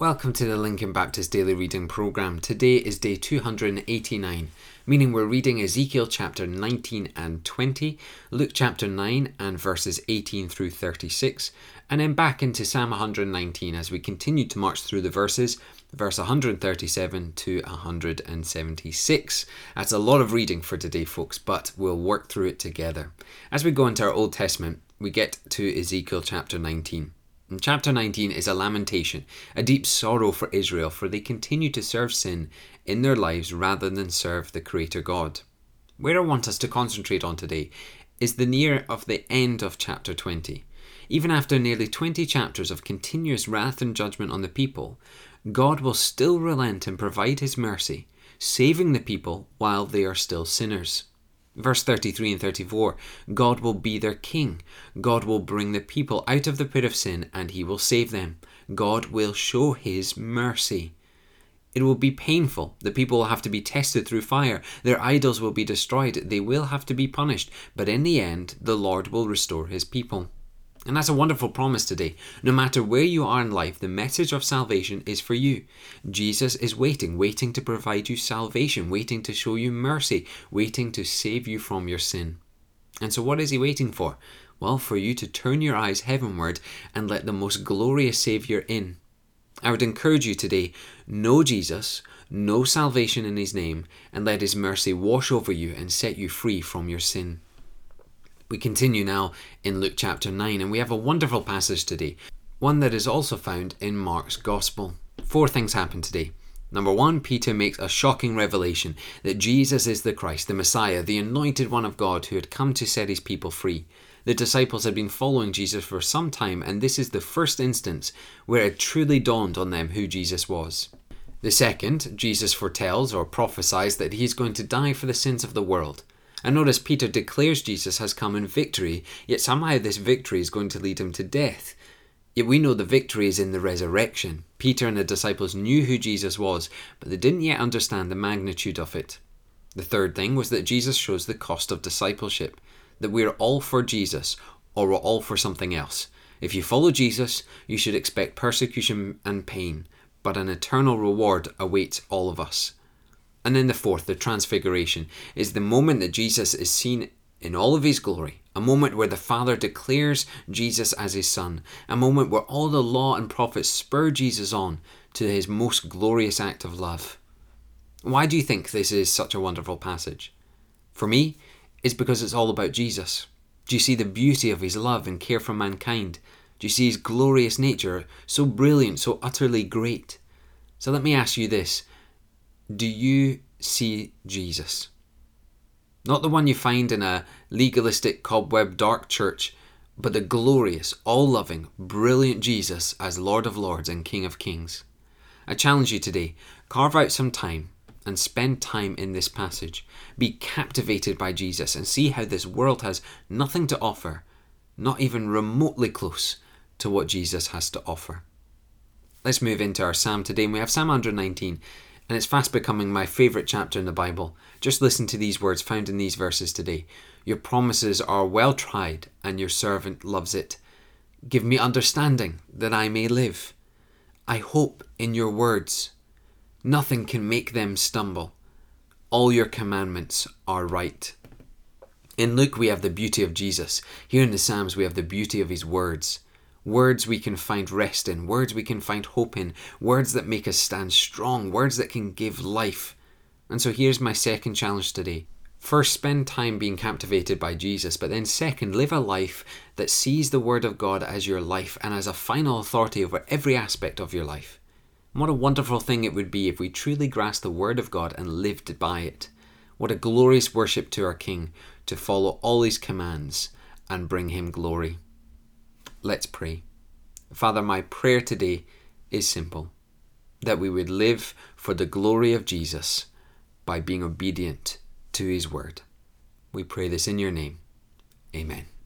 Welcome to the Lincoln Baptist Daily Reading Program. Today is day 289, meaning we're reading Ezekiel chapter 19 and 20, Luke chapter 9 and verses 18 through 36, and then back into Psalm 119 as we continue to march through the verses, verse 137 to 176. That's a lot of reading for today, folks, but we'll work through it together. As we go into our Old Testament, we get to Ezekiel chapter 19. Chapter 19 is a lamentation, a deep sorrow for Israel, for they continue to serve sin in their lives rather than serve the Creator God. Where I want us to concentrate on today is the near of the end of chapter 20. Even after nearly 20 chapters of continuous wrath and judgment on the people, God will still relent and provide His mercy, saving the people while they are still sinners. Verse 33 and 34 God will be their king. God will bring the people out of the pit of sin and he will save them. God will show his mercy. It will be painful. The people will have to be tested through fire. Their idols will be destroyed. They will have to be punished. But in the end, the Lord will restore his people. And that's a wonderful promise today. No matter where you are in life, the message of salvation is for you. Jesus is waiting, waiting to provide you salvation, waiting to show you mercy, waiting to save you from your sin. And so, what is he waiting for? Well, for you to turn your eyes heavenward and let the most glorious Saviour in. I would encourage you today know Jesus, know salvation in his name, and let his mercy wash over you and set you free from your sin. We continue now in Luke chapter 9, and we have a wonderful passage today, one that is also found in Mark's Gospel. Four things happen today. Number one, Peter makes a shocking revelation that Jesus is the Christ, the Messiah, the anointed one of God who had come to set his people free. The disciples had been following Jesus for some time, and this is the first instance where it truly dawned on them who Jesus was. The second, Jesus foretells or prophesies that he is going to die for the sins of the world. And notice Peter declares Jesus has come in victory, yet somehow this victory is going to lead him to death. Yet we know the victory is in the resurrection. Peter and the disciples knew who Jesus was, but they didn't yet understand the magnitude of it. The third thing was that Jesus shows the cost of discipleship, that we're all for Jesus or we're all for something else. If you follow Jesus, you should expect persecution and pain, but an eternal reward awaits all of us. And then the fourth, the transfiguration, is the moment that Jesus is seen in all of his glory, a moment where the Father declares Jesus as his Son, a moment where all the law and prophets spur Jesus on to his most glorious act of love. Why do you think this is such a wonderful passage? For me, it's because it's all about Jesus. Do you see the beauty of his love and care for mankind? Do you see his glorious nature, so brilliant, so utterly great? So let me ask you this do you see Jesus? Not the one you find in a legalistic, cobweb, dark church, but the glorious, all loving, brilliant Jesus as Lord of Lords and King of Kings. I challenge you today carve out some time and spend time in this passage. Be captivated by Jesus and see how this world has nothing to offer, not even remotely close to what Jesus has to offer. Let's move into our psalm today, and we have Psalm 119 and it's fast becoming my favourite chapter in the Bible. Just listen to these words found in these verses today. Your promises are well tried, and your servant loves it. Give me understanding that I may live. I hope in your words. Nothing can make them stumble. All your commandments are right. In Luke, we have the beauty of Jesus. Here in the Psalms, we have the beauty of his words words we can find rest in, words we can find hope in, words that make us stand strong, words that can give life. And so here's my second challenge today. First, spend time being captivated by Jesus, but then, second, live a life that sees the Word of God as your life and as a final authority over every aspect of your life. What a wonderful thing it would be if we truly grasped the Word of God and lived by it. What a glorious worship to our King to follow all His commands and bring Him glory. Let's pray. Father, my prayer today is simple that we would live for the glory of Jesus by being obedient to his word. We pray this in your name. Amen.